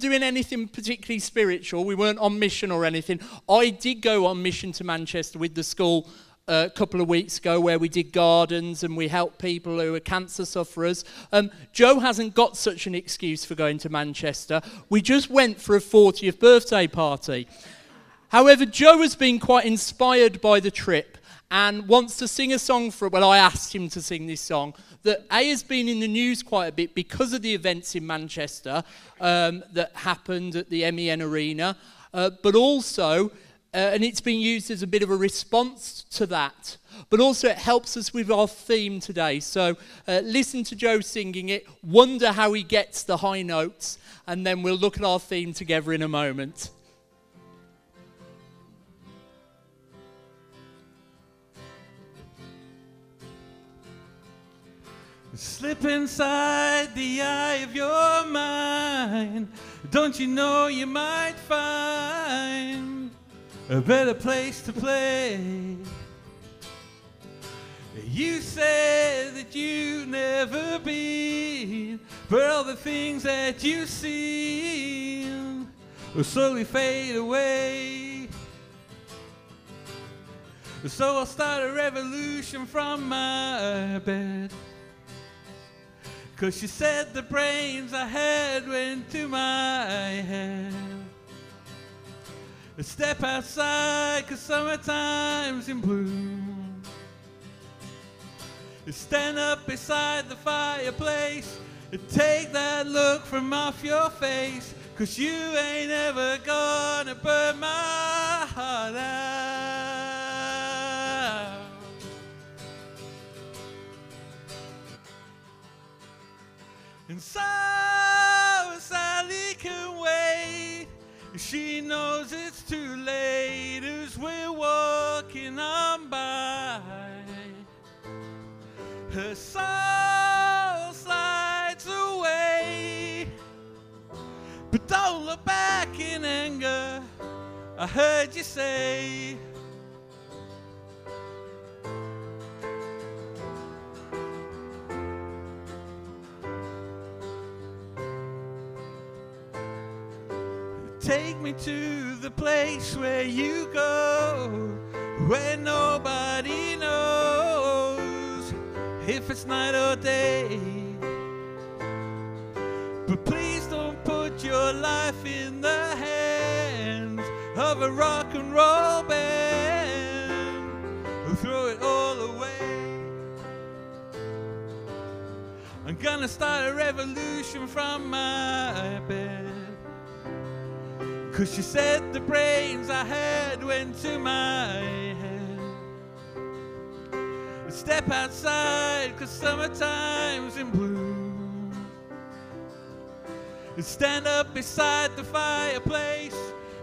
doing anything particularly spiritual. We weren't on mission or anything. I did go on mission to Manchester with the school a couple of weeks ago where we did gardens and we helped people who were cancer sufferers. Um, Joe hasn't got such an excuse for going to Manchester. We just went for a 40th birthday party. However, Joe has been quite inspired by the trip and wants to sing a song for it. well I asked him to sing this song that A has been in the news quite a bit because of the events in Manchester um, that happened at the MEN Arena uh, but also uh, and it's been used as a bit of a response to that but also it helps us with our theme today so uh, listen to Joe singing it wonder how he gets the high notes and then we'll look at our theme together in a moment Slip inside the eye of your mind. Don't you know you might find a better place to play? You said that you've never been, but all the things that you see will slowly fade away. So I'll start a revolution from my bed. Cause she said the brains I had went to my head. Step outside, cause summertime's in bloom. Stand up beside the fireplace. And take that look from off your face. Cause you ain't ever gonna burn my heart out. And so Sally can wait. She knows it's too late as we're walking on by. Her soul slides away. But don't look back in anger. I heard you say. Take me to the place where you go, where nobody knows if it's night or day. But please don't put your life in the hands of a rock and roll band who throw it all away. I'm gonna start a revolution from my bed. Cause she said the brains I had went to my head. Step outside, cause summertime's in bloom. Stand up beside the fireplace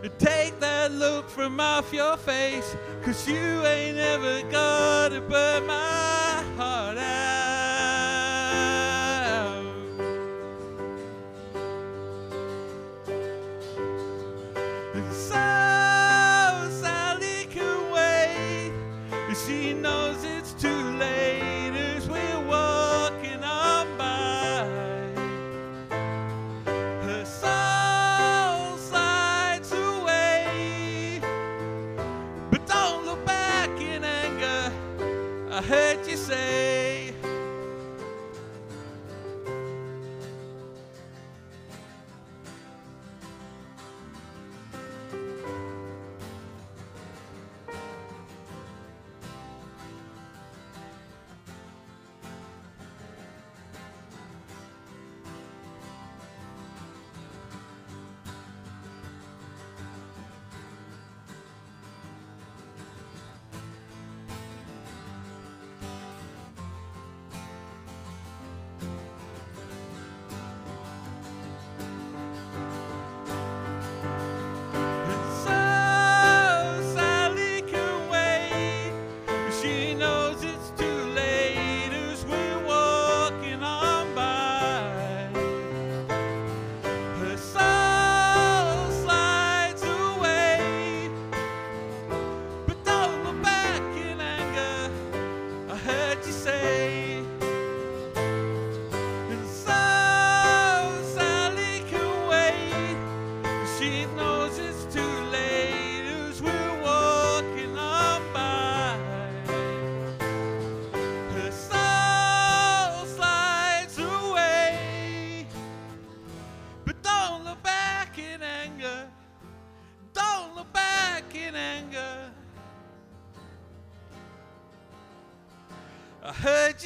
and take that look from off your face. Cause you ain't ever gonna burn my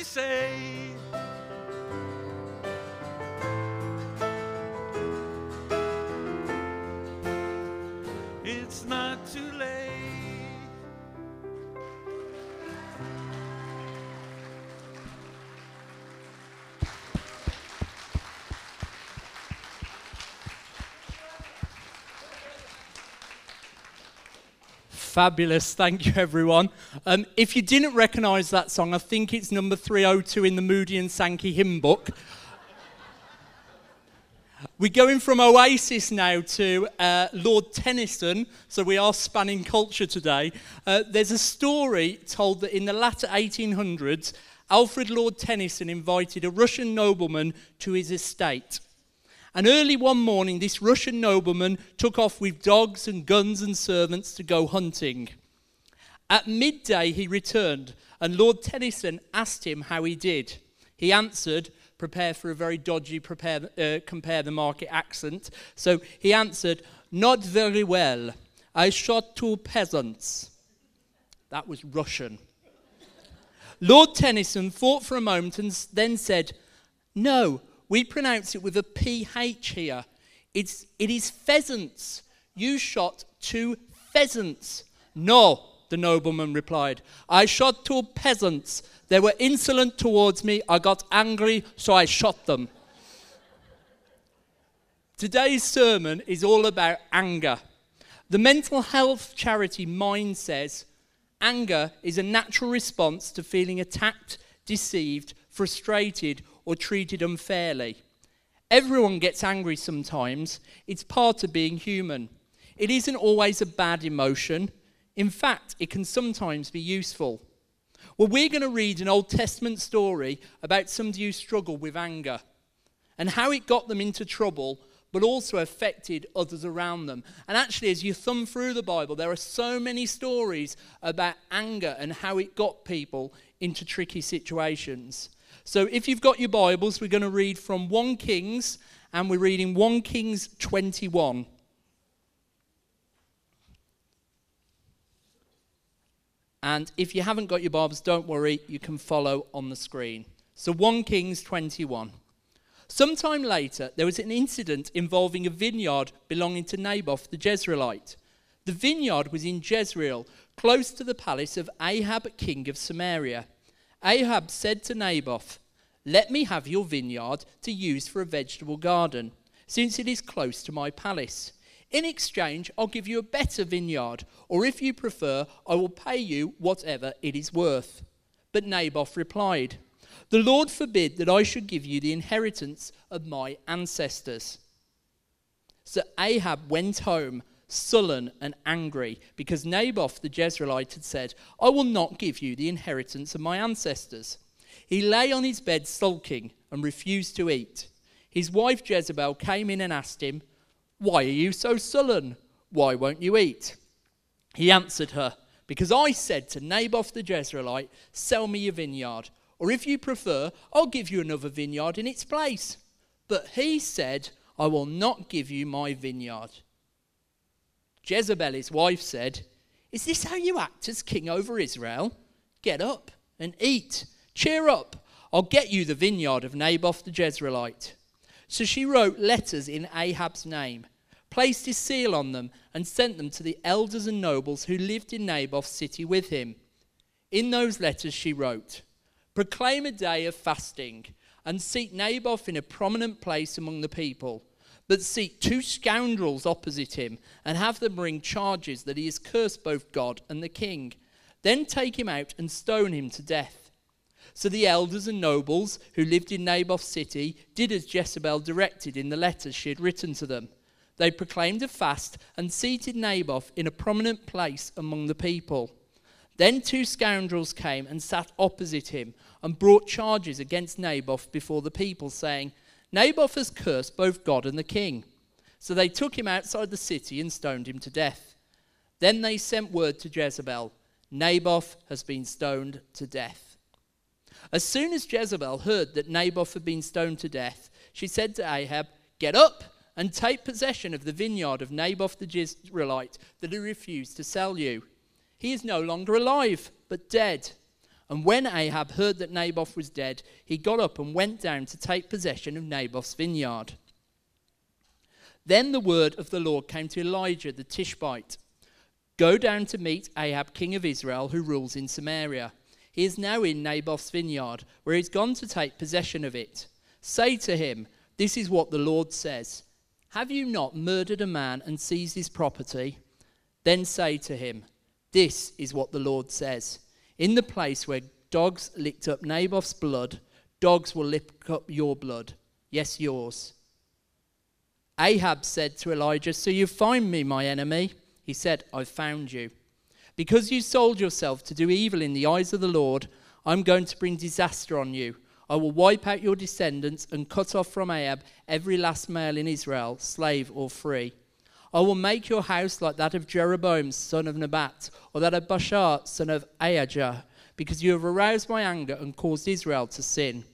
say. Fabulous. Thank you, everyone. Um, if you didn't recognise that song, I think it's number 302 in the Moody and Sankey hymn book. We're going from Oasis now to uh, Lord Tennyson, so we are spanning culture today. Uh, there's a story told that in the latter 1800s, Alfred Lord Tennyson invited a Russian nobleman to his estate. And early one morning, this Russian nobleman took off with dogs and guns and servants to go hunting. At midday, he returned, and Lord Tennyson asked him how he did. He answered, prepare for a very dodgy prepare, uh, compare the market accent. So he answered, Not very well. I shot two peasants. That was Russian. Lord Tennyson thought for a moment and then said, No, we pronounce it with a PH here. It's, it is pheasants. You shot two pheasants. No, the nobleman replied. I shot two peasants. They were insolent towards me. I got angry, so I shot them. Today's sermon is all about anger. The mental health charity Mind says anger is a natural response to feeling attacked, deceived, frustrated, or treated unfairly. Everyone gets angry sometimes. It's part of being human. It isn't always a bad emotion. In fact, it can sometimes be useful. Well, we're going to read an Old Testament story about somebody who struggled with anger and how it got them into trouble, but also affected others around them. And actually, as you thumb through the Bible, there are so many stories about anger and how it got people into tricky situations. So, if you've got your Bibles, we're going to read from 1 Kings, and we're reading 1 Kings 21. And if you haven't got your Bibles, don't worry, you can follow on the screen. So 1 Kings 21. Sometime later, there was an incident involving a vineyard belonging to Naboth the Jezreelite. The vineyard was in Jezreel, close to the palace of Ahab, king of Samaria. Ahab said to Naboth, Let me have your vineyard to use for a vegetable garden, since it is close to my palace. In exchange, I'll give you a better vineyard, or if you prefer, I will pay you whatever it is worth. But Naboth replied, The Lord forbid that I should give you the inheritance of my ancestors. So Ahab went home, sullen and angry, because Naboth the Jezreelite had said, I will not give you the inheritance of my ancestors. He lay on his bed sulking and refused to eat. His wife Jezebel came in and asked him, why are you so sullen? Why won't you eat? He answered her, Because I said to Naboth the Jezreelite, Sell me your vineyard, or if you prefer, I'll give you another vineyard in its place. But he said, I will not give you my vineyard. Jezebel, his wife, said, Is this how you act as king over Israel? Get up and eat. Cheer up. I'll get you the vineyard of Naboth the Jezreelite. So she wrote letters in Ahab's name, placed his seal on them, and sent them to the elders and nobles who lived in Naboth's city with him. In those letters she wrote, Proclaim a day of fasting, and seat Naboth in a prominent place among the people. But seat two scoundrels opposite him, and have them bring charges that he has cursed both God and the king. Then take him out and stone him to death. So the elders and nobles who lived in Naboth's city did as Jezebel directed in the letters she had written to them. They proclaimed a fast and seated Naboth in a prominent place among the people. Then two scoundrels came and sat opposite him and brought charges against Naboth before the people, saying, Naboth has cursed both God and the king. So they took him outside the city and stoned him to death. Then they sent word to Jezebel Naboth has been stoned to death. As soon as Jezebel heard that Naboth had been stoned to death, she said to Ahab, Get up and take possession of the vineyard of Naboth the Jezreelite that he refused to sell you. He is no longer alive, but dead. And when Ahab heard that Naboth was dead, he got up and went down to take possession of Naboth's vineyard. Then the word of the Lord came to Elijah the Tishbite Go down to meet Ahab, king of Israel, who rules in Samaria. He is now in Naboth's vineyard, where he's gone to take possession of it. Say to him, This is what the Lord says Have you not murdered a man and seized his property? Then say to him, This is what the Lord says In the place where dogs licked up Naboth's blood, dogs will lick up your blood. Yes, yours. Ahab said to Elijah, So you find me, my enemy? He said, I've found you. Because you sold yourself to do evil in the eyes of the Lord, I'm going to bring disaster on you. I will wipe out your descendants and cut off from Ahab every last male in Israel, slave or free. I will make your house like that of Jeroboam, son of Nebat, or that of Baasha, son of Ahijah, because you have aroused my anger and caused Israel to sin.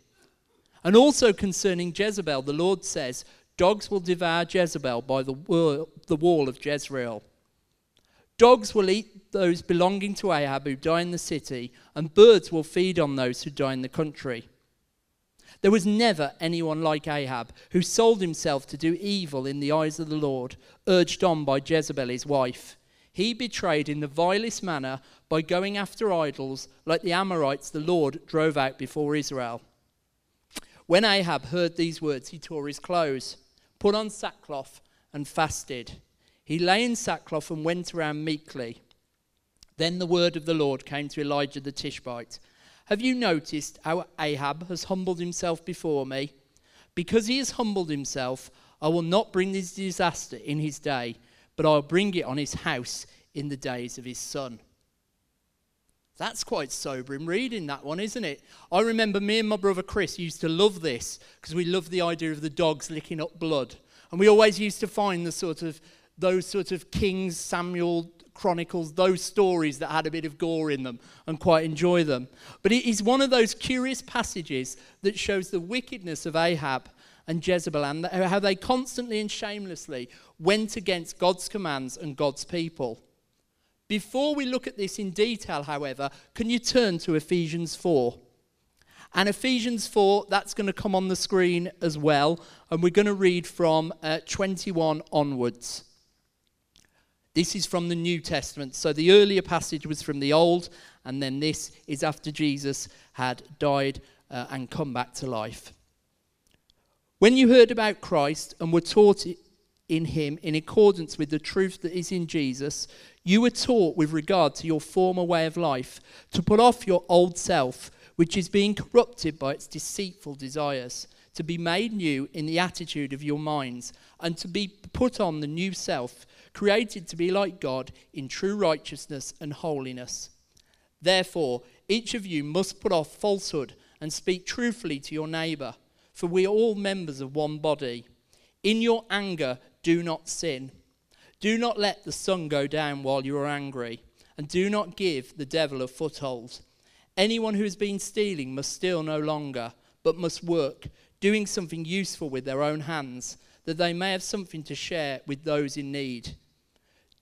And also concerning Jezebel, the Lord says, Dogs will devour Jezebel by the the wall of Jezreel. Dogs will eat those belonging to Ahab who die in the city, and birds will feed on those who die in the country. There was never anyone like Ahab who sold himself to do evil in the eyes of the Lord, urged on by Jezebel his wife. He betrayed in the vilest manner by going after idols like the Amorites the Lord drove out before Israel. When Ahab heard these words, he tore his clothes put on sackcloth, and fasted. He lay in sackcloth and went around meekly. Then the word of the Lord came to Elijah the Tishbite Have you noticed how Ahab has humbled himself before me? Because he has humbled himself, I will not bring this disaster in his day, but I'll bring it on his house in the days of his son. That's quite sobering reading, that one, isn't it? I remember me and my brother Chris used to love this because we loved the idea of the dogs licking up blood. And we always used to find the sort of, those sort of Kings, Samuel, Chronicles, those stories that had a bit of gore in them and quite enjoy them. But it is one of those curious passages that shows the wickedness of Ahab and Jezebel and how they constantly and shamelessly went against God's commands and God's people. Before we look at this in detail, however, can you turn to Ephesians 4? And Ephesians 4, that's going to come on the screen as well. And we're going to read from uh, 21 onwards. This is from the New Testament. So the earlier passage was from the Old, and then this is after Jesus had died uh, and come back to life. When you heard about Christ and were taught in him in accordance with the truth that is in Jesus, you were taught with regard to your former way of life to put off your old self, which is being corrupted by its deceitful desires, to be made new in the attitude of your minds, and to be put on the new self, created to be like God in true righteousness and holiness. Therefore, each of you must put off falsehood and speak truthfully to your neighbour, for we are all members of one body. In your anger, do not sin. Do not let the sun go down while you are angry, and do not give the devil a foothold. Anyone who has been stealing must steal no longer, but must work, doing something useful with their own hands, that they may have something to share with those in need.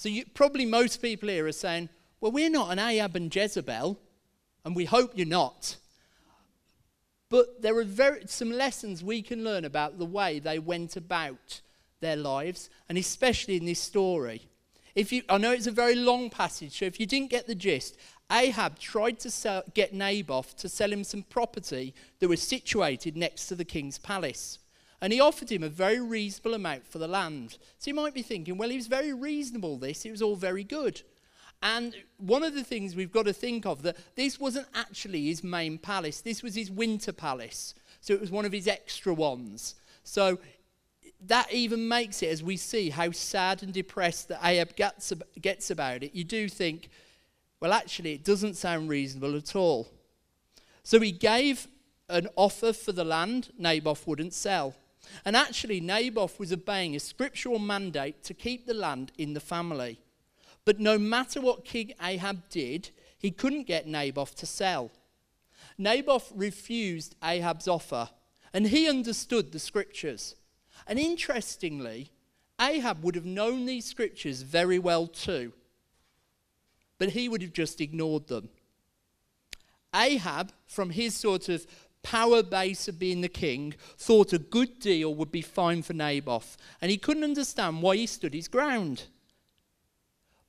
So, you, probably most people here are saying, Well, we're not an Ahab and Jezebel, and we hope you're not. But there are very, some lessons we can learn about the way they went about their lives, and especially in this story. If you, I know it's a very long passage, so if you didn't get the gist, Ahab tried to sell, get Naboth to sell him some property that was situated next to the king's palace. And he offered him a very reasonable amount for the land. So you might be thinking, well, he was very reasonable, this. It was all very good. And one of the things we've got to think of that this wasn't actually his main palace. This was his winter palace. So it was one of his extra ones. So that even makes it, as we see how sad and depressed that Ahab gets, gets about it, you do think, well, actually, it doesn't sound reasonable at all. So he gave an offer for the land Naboth wouldn't sell. And actually, Naboth was obeying a scriptural mandate to keep the land in the family. But no matter what King Ahab did, he couldn't get Naboth to sell. Naboth refused Ahab's offer, and he understood the scriptures. And interestingly, Ahab would have known these scriptures very well too, but he would have just ignored them. Ahab, from his sort of power base of being the king, thought a good deal would be fine for Naboth, and he couldn't understand why he stood his ground.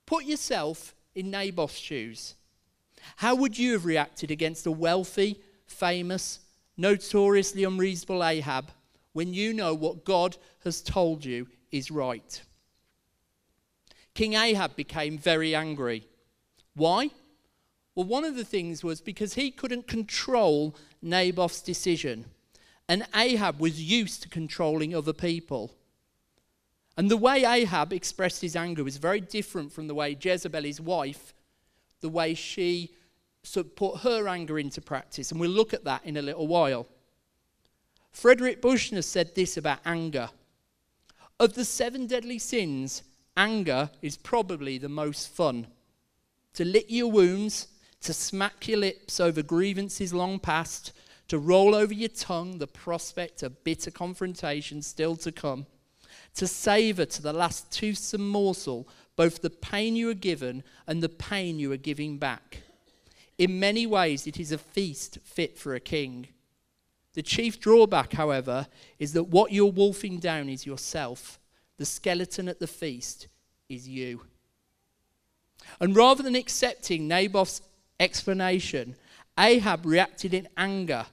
Put yourself in Naboth's shoes. How would you have reacted against a wealthy, famous, notoriously unreasonable Ahab when you know what God has told you is right? King Ahab became very angry. Why? Well, one of the things was because he couldn't control Naboth's decision. And Ahab was used to controlling other people. And the way Ahab expressed his anger was very different from the way Jezebel, his wife, the way she put her anger into practice. And we'll look at that in a little while. Frederick Bushner said this about anger Of the seven deadly sins, anger is probably the most fun. To lick your wounds, to smack your lips over grievances long past, to roll over your tongue the prospect of bitter confrontation still to come, to savour to the last toothsome morsel both the pain you are given and the pain you are giving back. In many ways, it is a feast fit for a king. The chief drawback, however, is that what you're wolfing down is yourself. The skeleton at the feast is you. And rather than accepting Naboth's explanation, Ahab reacted in anger.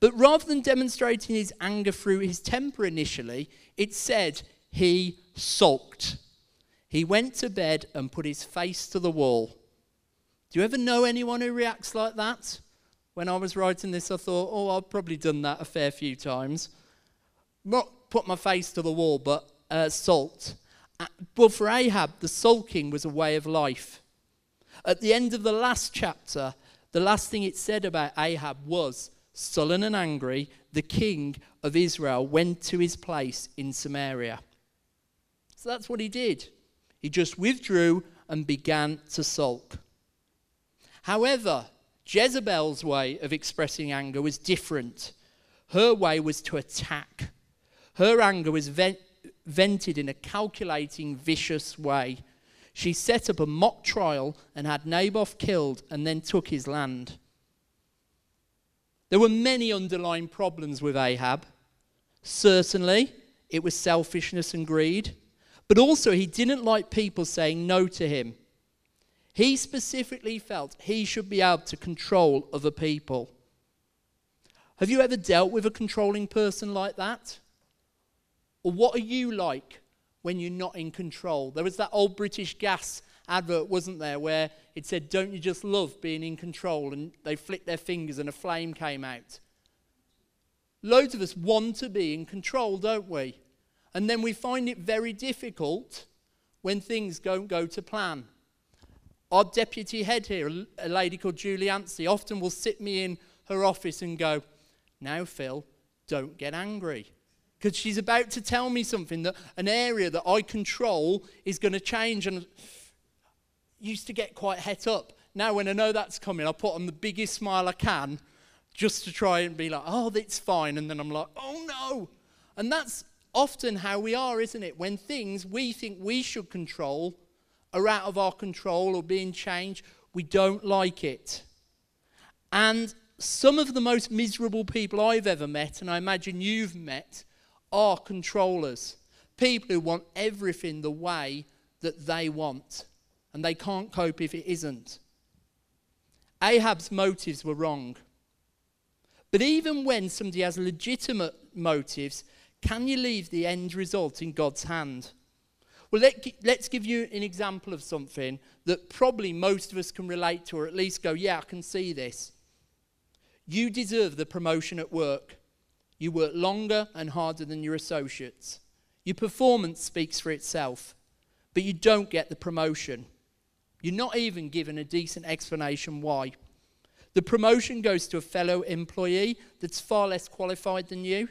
But rather than demonstrating his anger through his temper initially, it said he sulked. He went to bed and put his face to the wall. Do you ever know anyone who reacts like that? When I was writing this, I thought, oh, I've probably done that a fair few times. Not put my face to the wall, but uh, sulked. Uh, well, for Ahab, the sulking was a way of life. At the end of the last chapter, the last thing it said about Ahab was sullen and angry, the king of Israel went to his place in Samaria. So that's what he did. He just withdrew and began to sulk. However, Jezebel's way of expressing anger was different. Her way was to attack. Her anger was vent- vented in a calculating, vicious way. She set up a mock trial and had Naboth killed and then took his land. There were many underlying problems with Ahab. Certainly, it was selfishness and greed, but also he didn't like people saying no to him. He specifically felt he should be able to control other people. Have you ever dealt with a controlling person like that? Or what are you like when you're not in control. There was that old British gas advert, wasn't there, where it said, Don't you just love being in control? And they flicked their fingers and a flame came out. Loads of us want to be in control, don't we? And then we find it very difficult when things don't go to plan. Our deputy head here, a lady called Julie Anstey, often will sit me in her office and go, Now, Phil, don't get angry because she's about to tell me something that an area that I control is going to change. And used to get quite het up. Now, when I know that's coming, I put on the biggest smile I can just to try and be like, oh, that's fine. And then I'm like, oh no. And that's often how we are, isn't it? When things we think we should control are out of our control or being changed, we don't like it. And some of the most miserable people I've ever met, and I imagine you've met, are controllers. People who want everything the way that they want. And they can't cope if it isn't. Ahab's motives were wrong. But even when somebody has legitimate motives, Can you leave the end result in God's hand? Well, let, let's give you an example of something that probably most of us can relate to, or at least go, yeah, I can see this. You deserve the promotion at work. You work longer and harder than your associates. Your performance speaks for itself, but you don't get the promotion. You're not even given a decent explanation why. The promotion goes to a fellow employee that's far less qualified than you.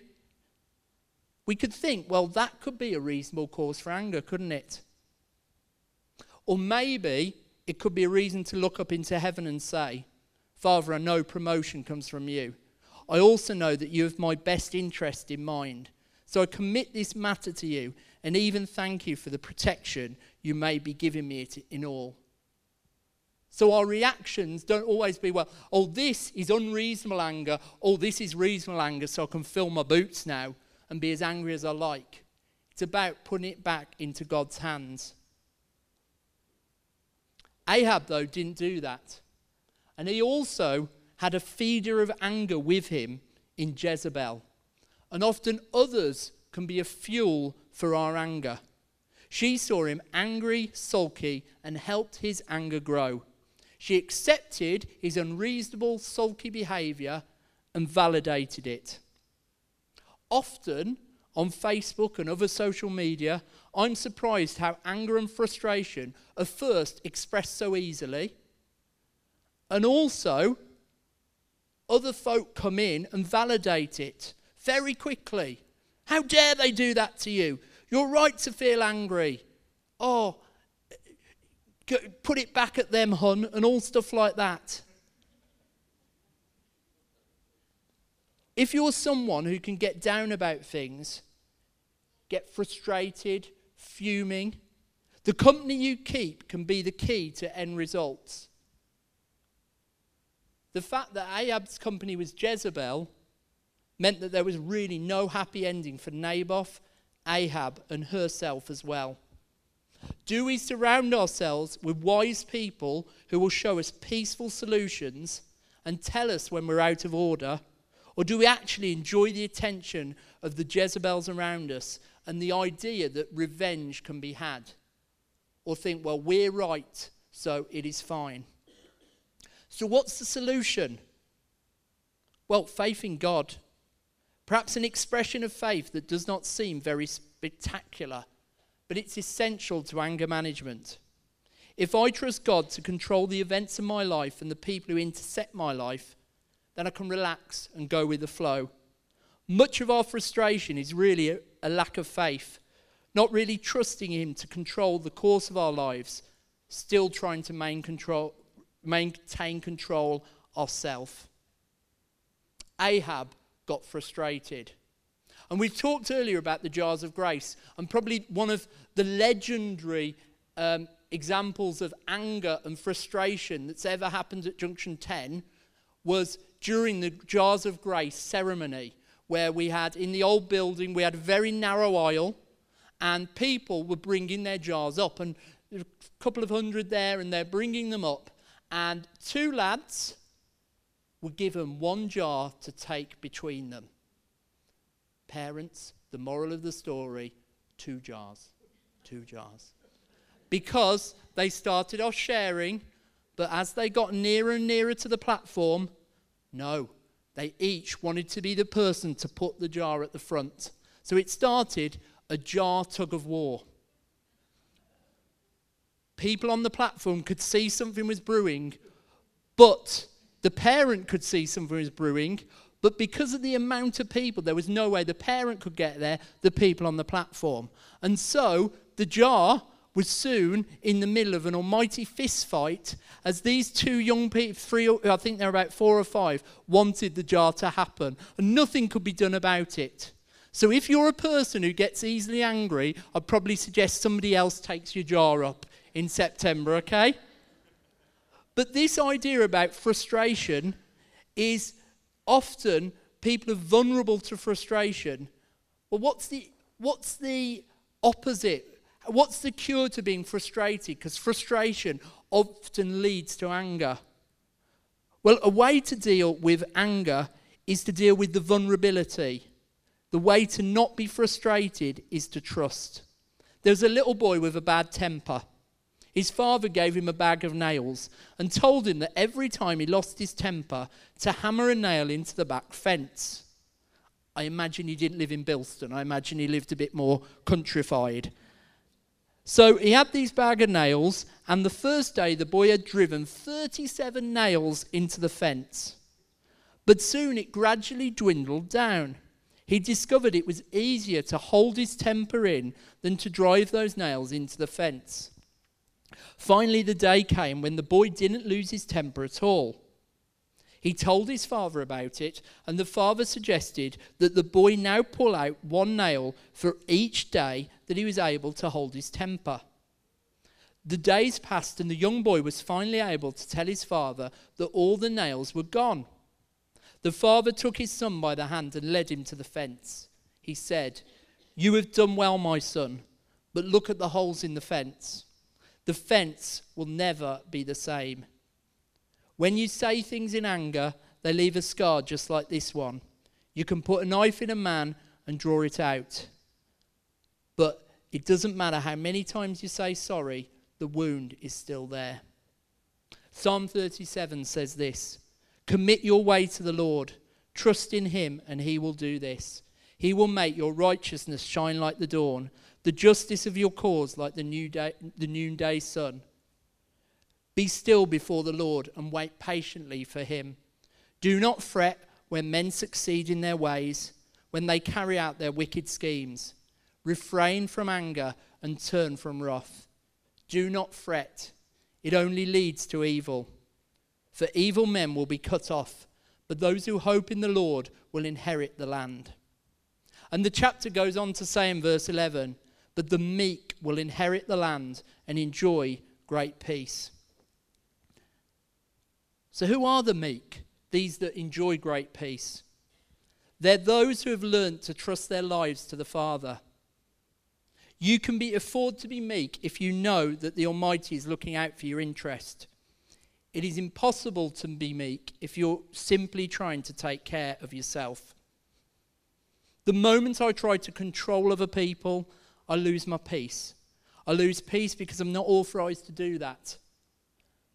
We could think, well, that could be a reasonable cause for anger, couldn't it? Or maybe it could be a reason to look up into heaven and say, Father, I know promotion comes from you. I also know that you have my best interest in mind. So I commit this matter to you and even thank you for the protection you may be giving me in all. So our reactions don't always be, well, oh, this is unreasonable anger, oh, this is reasonable anger, so I can fill my boots now and be as angry as I like. It's about putting it back into God's hands. Ahab, though, didn't do that. And he also had a feeder of anger with him in Jezebel. And often others can be a fuel for our anger. She saw him angry, sulky, and helped his anger grow. She accepted his unreasonable, sulky behavior and validated it. Often on Facebook and other social media, I'm surprised how anger and frustration are first expressed so easily, and also other folk come in and validate it very quickly. How dare they do that to you? You're right to feel angry. Oh, put it back at them, hun, and all stuff like that. If you're someone who can get down about things, get frustrated, fuming, the company you keep can be the key to end results. The fact that Ahab's company was Jezebel meant that there was really no happy ending for Naboth, Ahab, and herself as well. Do we surround ourselves with wise people who will show us peaceful solutions and tell us when we're out of order? Or do we actually enjoy the attention of the Jezebels around us and the idea that revenge can be had? Or think, well, we're right, so it is fine. So, what's the solution? Well, faith in God. Perhaps an expression of faith that does not seem very spectacular but it's essential to anger management. If I trust God to control the events of my life and the people who intersect my life, then I can relax and go with the flow. Much of our frustration is really a, a lack of faith, not really trusting Him to control the course of our lives, still trying to main control, maintain control ourselves. Ahab got frustrated. And we've talked earlier about the jars of grace, and probably one of the legendary um, examples of anger and frustration that's ever happened at Junction 10 was during the jars of grace ceremony, where we had in the old building, we had a very narrow aisle, and people were bringing their jars up, and a couple of hundred there, and they're bringing them up. And two lads were given one jar to take between them. Parents, the moral of the story two jars. Two jars. Because they started off sharing, but as they got nearer and nearer to the platform, no, they each wanted to be the person to put the jar at the front. So it started a jar tug of war. People on the platform could see something was brewing, but the parent could see something was brewing, but because of the amount of people, there was no way the parent could get there, the people on the platform. And so the jar was soon in the middle of an almighty fist fight as these two young people, three, I think they're about four or five, wanted the jar to happen. And nothing could be done about it. So if you're a person who gets easily angry, I'd probably suggest somebody else takes your jar up in September, okay? But this idea about frustration is often people are vulnerable to frustration. Well, what's the, what's the opposite? What's the cure to being frustrated? Because frustration often leads to anger. Well, a way to deal with anger is to deal with the vulnerability. The way to not be frustrated is to trust. There was a little boy with a bad temper. His father gave him a bag of nails and told him that every time he lost his temper, to hammer a nail into the back fence. I imagine he didn't live in Bilston. I imagine he lived a bit more countrified. So he had these bag of nails, and the first day the boy had driven 37 nails into the fence. But soon it gradually dwindled down. He discovered it was easier to hold his temper in than to drive those nails into the fence. Finally, the day came when the boy didn't lose his temper at all. He told his father about it, and the father suggested that the boy now pull out one nail for each day that he was able to hold his temper. The days passed, and the young boy was finally able to tell his father that all the nails were gone. The father took his son by the hand and led him to the fence. He said, You have done well, my son, but look at the holes in the fence. The fence will never be the same. When you say things in anger, they leave a scar just like this one. You can put a knife in a man and draw it out. But it doesn't matter how many times you say sorry, the wound is still there. Psalm 37 says this Commit your way to the Lord, trust in him, and he will do this. He will make your righteousness shine like the dawn, the justice of your cause like the, new day, the noonday sun. Be still before the Lord and wait patiently for him. Do not fret when men succeed in their ways, when they carry out their wicked schemes. Refrain from anger and turn from wrath. Do not fret, it only leads to evil. For evil men will be cut off, but those who hope in the Lord will inherit the land. And the chapter goes on to say in verse 11, But the meek will inherit the land and enjoy great peace. So, who are the meek? These that enjoy great peace. They're those who have learned to trust their lives to the Father. You can be afford to be meek if you know that the Almighty is looking out for your interest. It is impossible to be meek if you're simply trying to take care of yourself. The moment I try to control other people, I lose my peace. I lose peace because I'm not authorized to do that.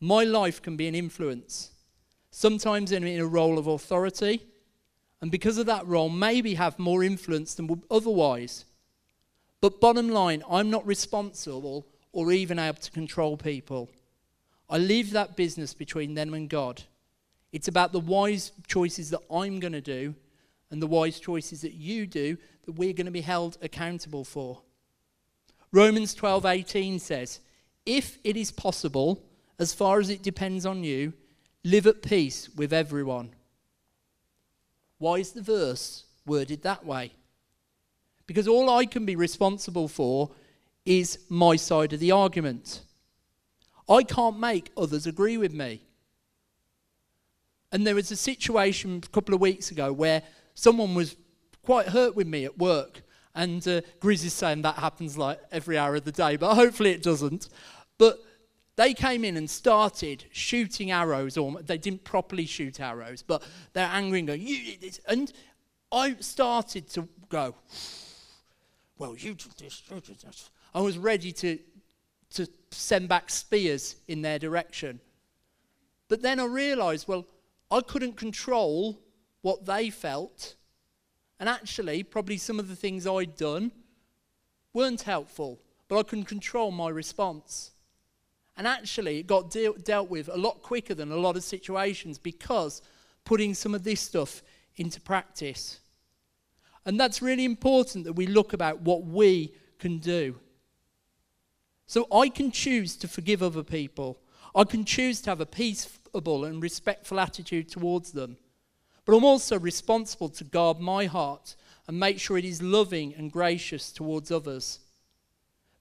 My life can be an influence, sometimes in a role of authority, and because of that role, maybe have more influence than would otherwise. But bottom line, I'm not responsible or even able to control people. I leave that business between them and God. It's about the wise choices that I'm going to do and the wise choices that you do that we're going to be held accountable for. Romans 12:18 says, "If it is possible, as far as it depends on you, live at peace with everyone. Why is the verse worded that way? Because all I can be responsible for is my side of the argument. I can't make others agree with me. And there was a situation a couple of weeks ago where someone was quite hurt with me at work. And uh, Grizz is saying that happens like every hour of the day, but hopefully it doesn't. But they came in and started shooting arrows, or they didn't properly shoot arrows, but they're angry and going, You did this. And I started to go, Well, you did this, you did this. I was ready to, to send back spears in their direction. But then I realized, well, I couldn't control what they felt. And actually, probably some of the things I'd done weren't helpful, but I can control my response. And actually, it got de- dealt with a lot quicker than a lot of situations because putting some of this stuff into practice. And that's really important that we look about what we can do. So I can choose to forgive other people. I can choose to have a peaceable and respectful attitude towards them. But I'm also responsible to guard my heart and make sure it is loving and gracious towards others.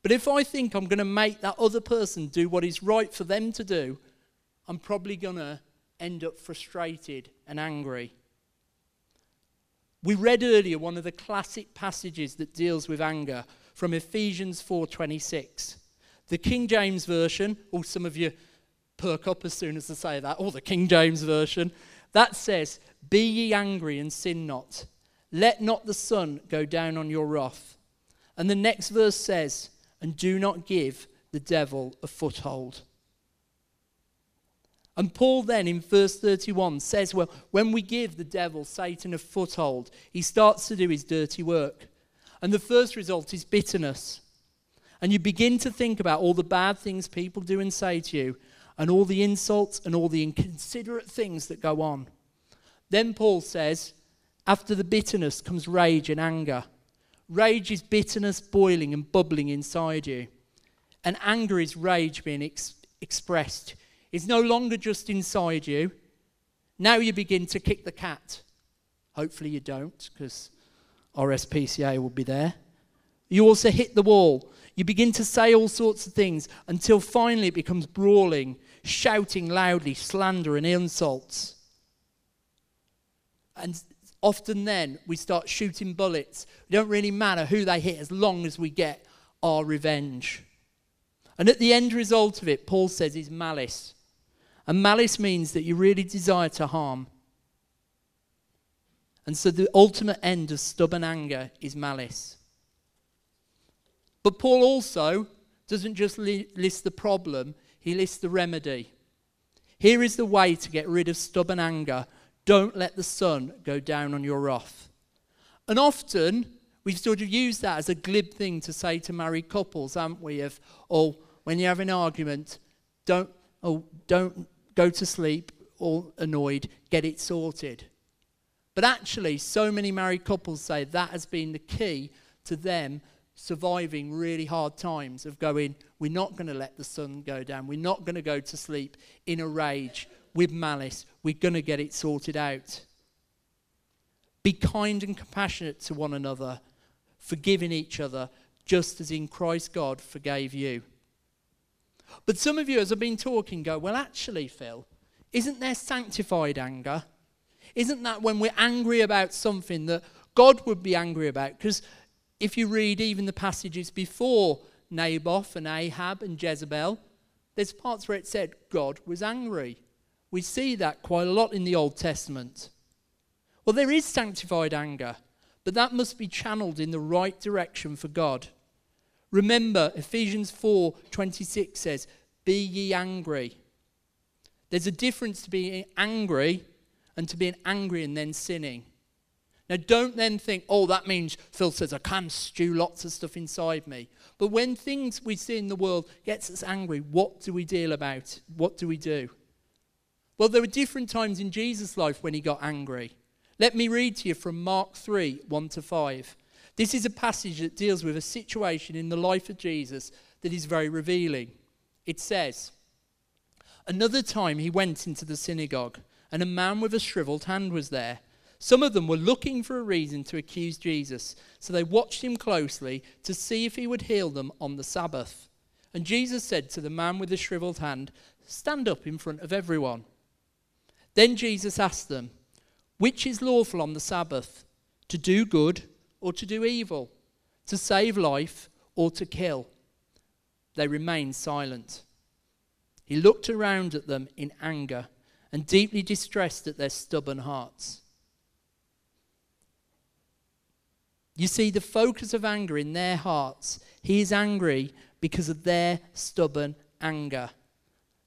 But if I think I'm going to make that other person do what is right for them to do, I'm probably going to end up frustrated and angry. We read earlier one of the classic passages that deals with anger from Ephesians 4:26. The King James version, or oh, some of you perk up as soon as I say that, or the King James version, that says, "Be ye angry and sin not. Let not the sun go down on your wrath. And the next verse says, And do not give the devil a foothold. And Paul then in verse 31 says, Well, when we give the devil, Satan, a foothold, he starts to do his dirty work. And the first result is bitterness. And you begin to think about all the bad things people do and say to you, and all the insults and all the inconsiderate things that go on. Then Paul says, after the bitterness comes rage and anger. Rage is bitterness boiling and bubbling inside you. And anger is rage being ex- expressed. It's no longer just inside you. Now you begin to kick the cat. Hopefully you don't, because RSPCA will be there. You also hit the wall. You begin to say all sorts of things until finally it becomes brawling, shouting loudly, slander and insults. And often then we start shooting bullets. It don't really matter who they hit as long as we get our revenge. And at the end result of it, Paul says, is malice. And malice means that you really desire to harm. And so the ultimate end of stubborn anger is malice. But Paul also doesn't just list the problem, he lists the remedy. Here is the way to get rid of stubborn anger don't let the sun go down on your wrath. And often we've sort of used that as a glib thing to say to married couples, haven't we? Of, oh, when you have an argument, don't, oh, don't go to sleep all annoyed, get it sorted. But actually, so many married couples say that has been the key to them surviving really hard times of going, we're not going to let the sun go down. We're not going to go to sleep in a rage with malice. We're going to get it sorted out. Be kind and compassionate to one another, forgiving each other, just as in Christ God forgave you. But some of you, as I've been talking, go, well, actually, Phil, isn't there sanctified anger? Isn't that when we're angry about something that God would be angry about? Because if you read even the passages before Naboth and Ahab and Jezebel, there's parts where it said God was angry. We see that quite a lot in the Old Testament. Well, there is sanctified anger, but that must be channeled in the right direction for God. Remember, Ephesians 4:26 says, "Be ye angry." There's a difference to being angry and to being angry and then sinning. Now, don't then think, oh, that means Phil says I can stew lots of stuff inside me. But when things we see in the world gets us angry, what do we deal about? What do we do? Well, there were different times in Jesus' life when he got angry. Let me read to you from Mark 3 1 to 5. This is a passage that deals with a situation in the life of Jesus that is very revealing. It says, Another time he went into the synagogue, and a man with a shriveled hand was there. Some of them were looking for a reason to accuse Jesus, so they watched him closely to see if he would heal them on the Sabbath. And Jesus said to the man with the shriveled hand, Stand up in front of everyone. Then Jesus asked them, Which is lawful on the Sabbath, to do good or to do evil, to save life or to kill? They remained silent. He looked around at them in anger and deeply distressed at their stubborn hearts. You see, the focus of anger in their hearts, he is angry because of their stubborn anger.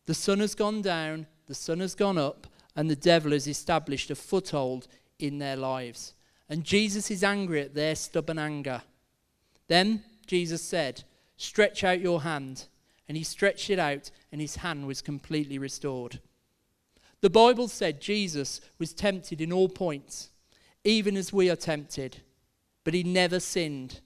The sun has gone down, the sun has gone up, and the devil has established a foothold in their lives. And Jesus is angry at their stubborn anger. Then Jesus said, Stretch out your hand. And he stretched it out, and his hand was completely restored. The Bible said Jesus was tempted in all points, even as we are tempted, but he never sinned.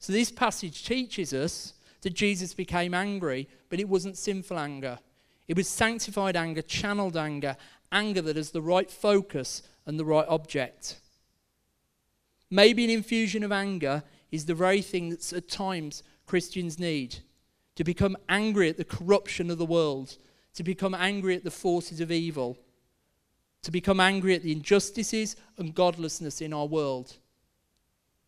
So this passage teaches us that Jesus became angry, but it wasn't sinful anger. It was sanctified anger, channeled anger, anger that has the right focus and the right object. Maybe an infusion of anger is the very thing that at times Christians need to become angry at the corruption of the world, to become angry at the forces of evil, to become angry at the injustices and godlessness in our world.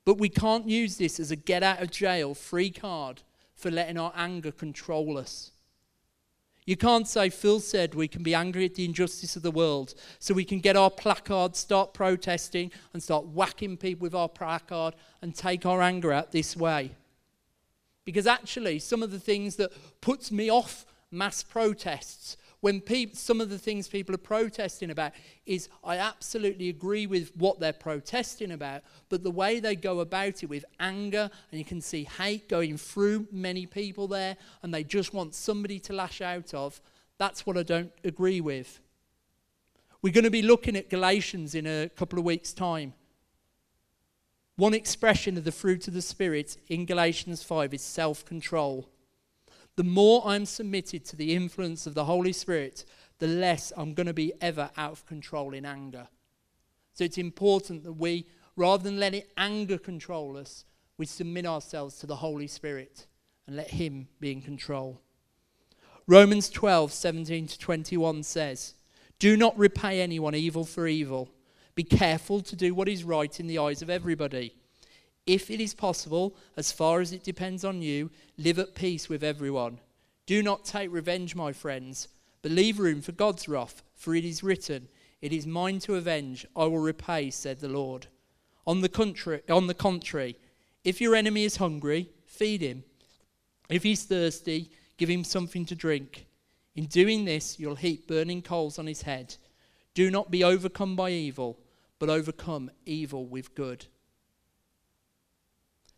But we can't use this as a get out of jail free card for letting our anger control us. You can't say Phil said we can be angry at the injustice of the world, so we can get our placard, start protesting, and start whacking people with our placard and take our anger out this way. Because actually, some of the things that puts me off mass protests when some of the things people are protesting about is I absolutely agree with what they're protesting about, but the way they go about it with anger, and you can see hate going through many people there, and they just want somebody to lash out of, that's what I don't agree with. We're going to be looking at Galatians in a couple of weeks' time. One expression of the fruit of the Spirit in Galatians 5 is self control the more I'm submitted to the influence of the Holy Spirit, the less I'm going to be ever out of control in anger. So it's important that we, rather than letting anger control us, we submit ourselves to the Holy Spirit and let Him be in control. Romans 12, 17 to 21 says, Do not repay anyone evil for evil. Be careful to do what is right in the eyes of everybody. If it is possible, as far as it depends on you, live at peace with everyone. Do not take revenge, my friends, but leave room for God's wrath, for it is written, It is mine to avenge, I will repay, said the Lord. On the contrary, on the contrary if your enemy is hungry, feed him. If he's thirsty, give him something to drink. In doing this, you'll heap burning coals on his head. Do not be overcome by evil, but overcome evil with good.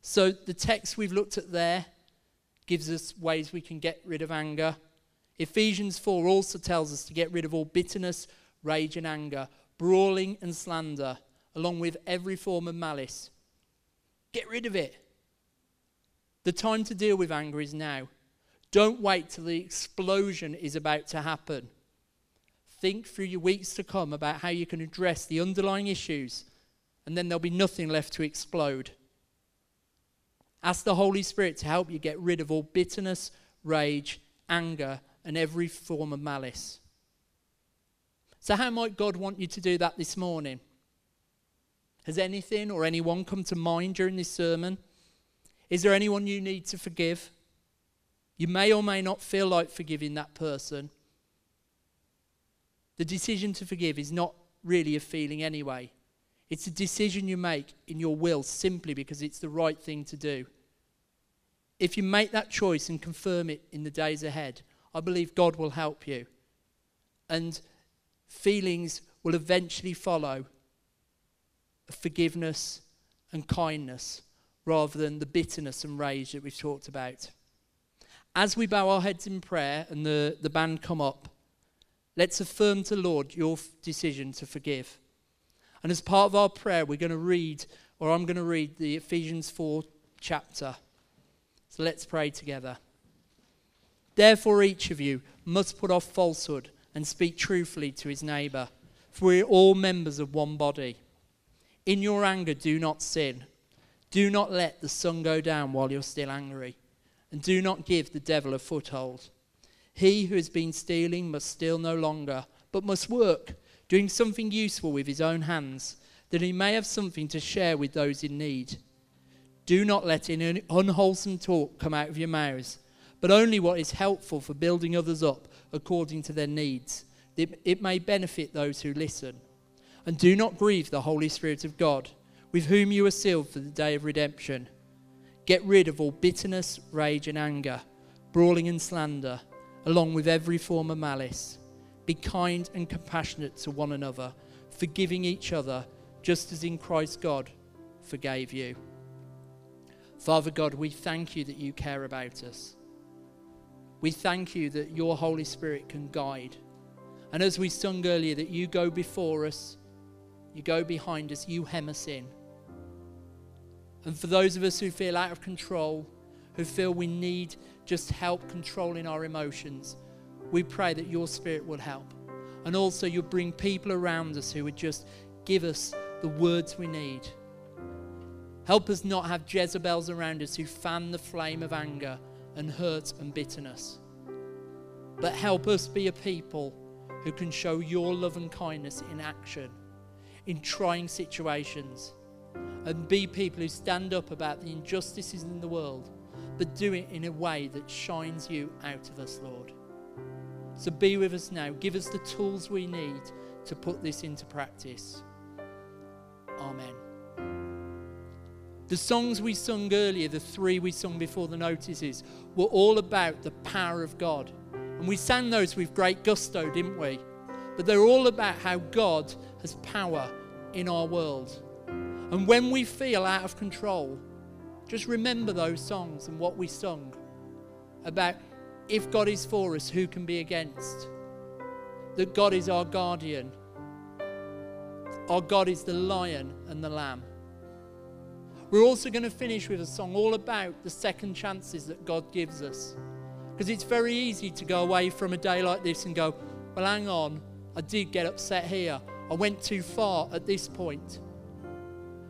So the text we've looked at there gives us ways we can get rid of anger. Ephesians 4 also tells us to get rid of all bitterness, rage, and anger, brawling and slander, along with every form of malice. Get rid of it. The time to deal with anger is now. Don't wait till the explosion is about to happen. Think through your weeks to come about how you can address the underlying issues, and then there'll be nothing left to explode. Ask the Holy Spirit to help you get rid of all bitterness, rage, anger, and every form of malice. So, how might God want you to do that this morning? Has anything or anyone come to mind during this sermon? Is there anyone you need to forgive? You may or may not feel like forgiving that person. The decision to forgive is not really a feeling anyway. It's a decision you make in your will simply because it's the right thing to do. If you make that choice and confirm it in the days ahead, I believe God will help you. And feelings will eventually follow forgiveness and kindness rather than the bitterness and rage that we've talked about. As we bow our heads in prayer and the, the band come up, let's affirm to Lord your decision to forgive. And as part of our prayer, we're going to read, or I'm going to read the Ephesians 4 chapter. So let's pray together. Therefore, each of you must put off falsehood and speak truthfully to his neighbor, for we are all members of one body. In your anger, do not sin. Do not let the sun go down while you're still angry, and do not give the devil a foothold. He who has been stealing must steal no longer, but must work doing something useful with his own hands, that he may have something to share with those in need. Do not let any unwholesome talk come out of your mouths, but only what is helpful for building others up according to their needs, that it may benefit those who listen. And do not grieve the Holy Spirit of God, with whom you are sealed for the day of redemption. Get rid of all bitterness, rage, and anger, brawling and slander, along with every form of malice be kind and compassionate to one another, forgiving each other, just as in Christ God forgave you. Father God, we thank you that you care about us. We thank you that your Holy Spirit can guide. And as we sung earlier, that you go before us, you go behind us, you hem us in. And for those of us who feel out of control, who feel we need just help controlling our emotions, we pray that your spirit will help. And also, you'll bring people around us who would just give us the words we need. Help us not have Jezebels around us who fan the flame of anger and hurt and bitterness. But help us be a people who can show your love and kindness in action, in trying situations, and be people who stand up about the injustices in the world, but do it in a way that shines you out of us, Lord. So be with us now. Give us the tools we need to put this into practice. Amen. The songs we sung earlier, the three we sung before the notices, were all about the power of God. And we sang those with great gusto, didn't we? But they're all about how God has power in our world. And when we feel out of control, just remember those songs and what we sung about if God is for us, who can be against? That God is our guardian. Our God is the lion and the lamb. We're also going to finish with a song all about the second chances that God gives us. Because it's very easy to go away from a day like this and go, well, hang on, I did get upset here. I went too far at this point.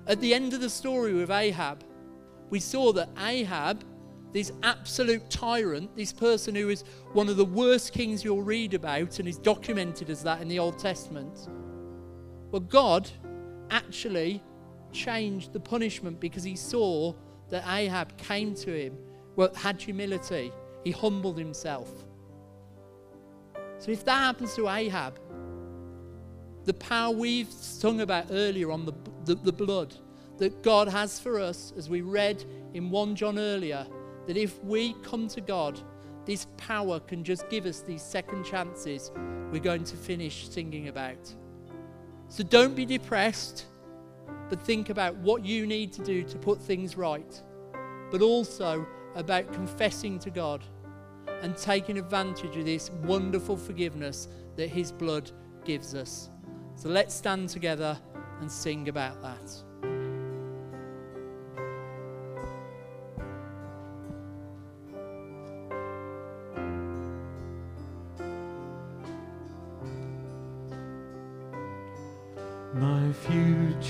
At the end of the story with Ahab, we saw that Ahab, this absolute tyrant, this person who is one of the worst kings you'll read about and is documented as that in the Old Testament, well, God actually changed the punishment because he saw that Ahab came to him, well, had humility, he humbled himself. So if that happens to Ahab, the power we've sung about earlier on the, the, the, blood that God has for us, as we read in 1 John earlier, that if we come to God, this power can just give us these second chances we're going to finish singing about. So don't be depressed, but think about what you need to do to put things right, but also about confessing to God and taking advantage of this wonderful forgiveness that His blood gives us. So let's stand together and sing about that.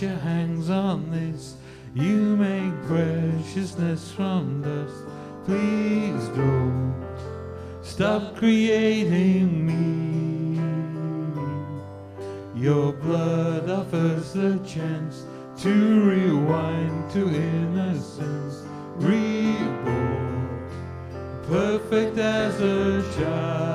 Future hangs on this. You make preciousness from dust. Please don't stop creating me. Your blood offers the chance to rewind to innocence, reborn, perfect as a child.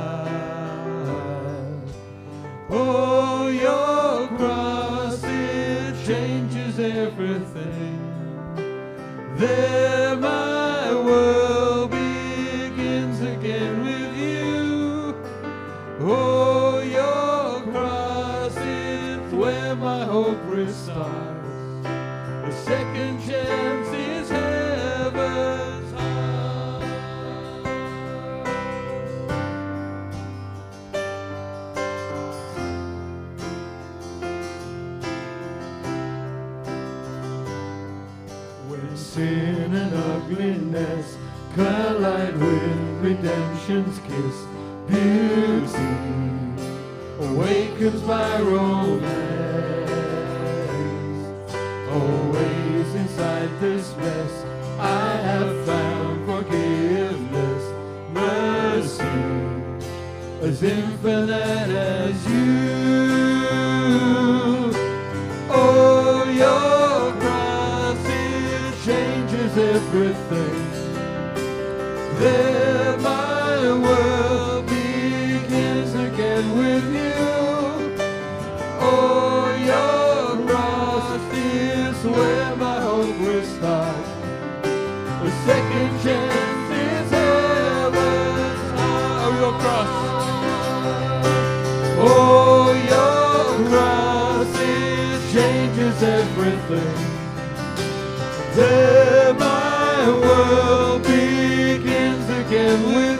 A second chance is heaven's. Oh, your cross. Oh, your cross, changes everything. There my world begins again with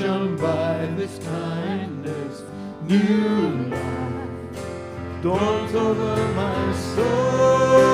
redemption by this kindness. New life dawns over my soul.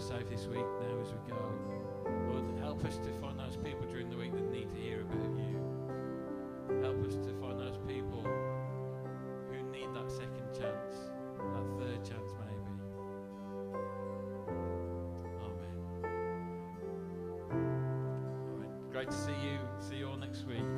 us out this week now as we go. Lord, help us to find those people during the week that need to hear about you. Help us to find those people who need that second chance, that third chance, maybe. Amen. Amen. Great to see you. See you all next week.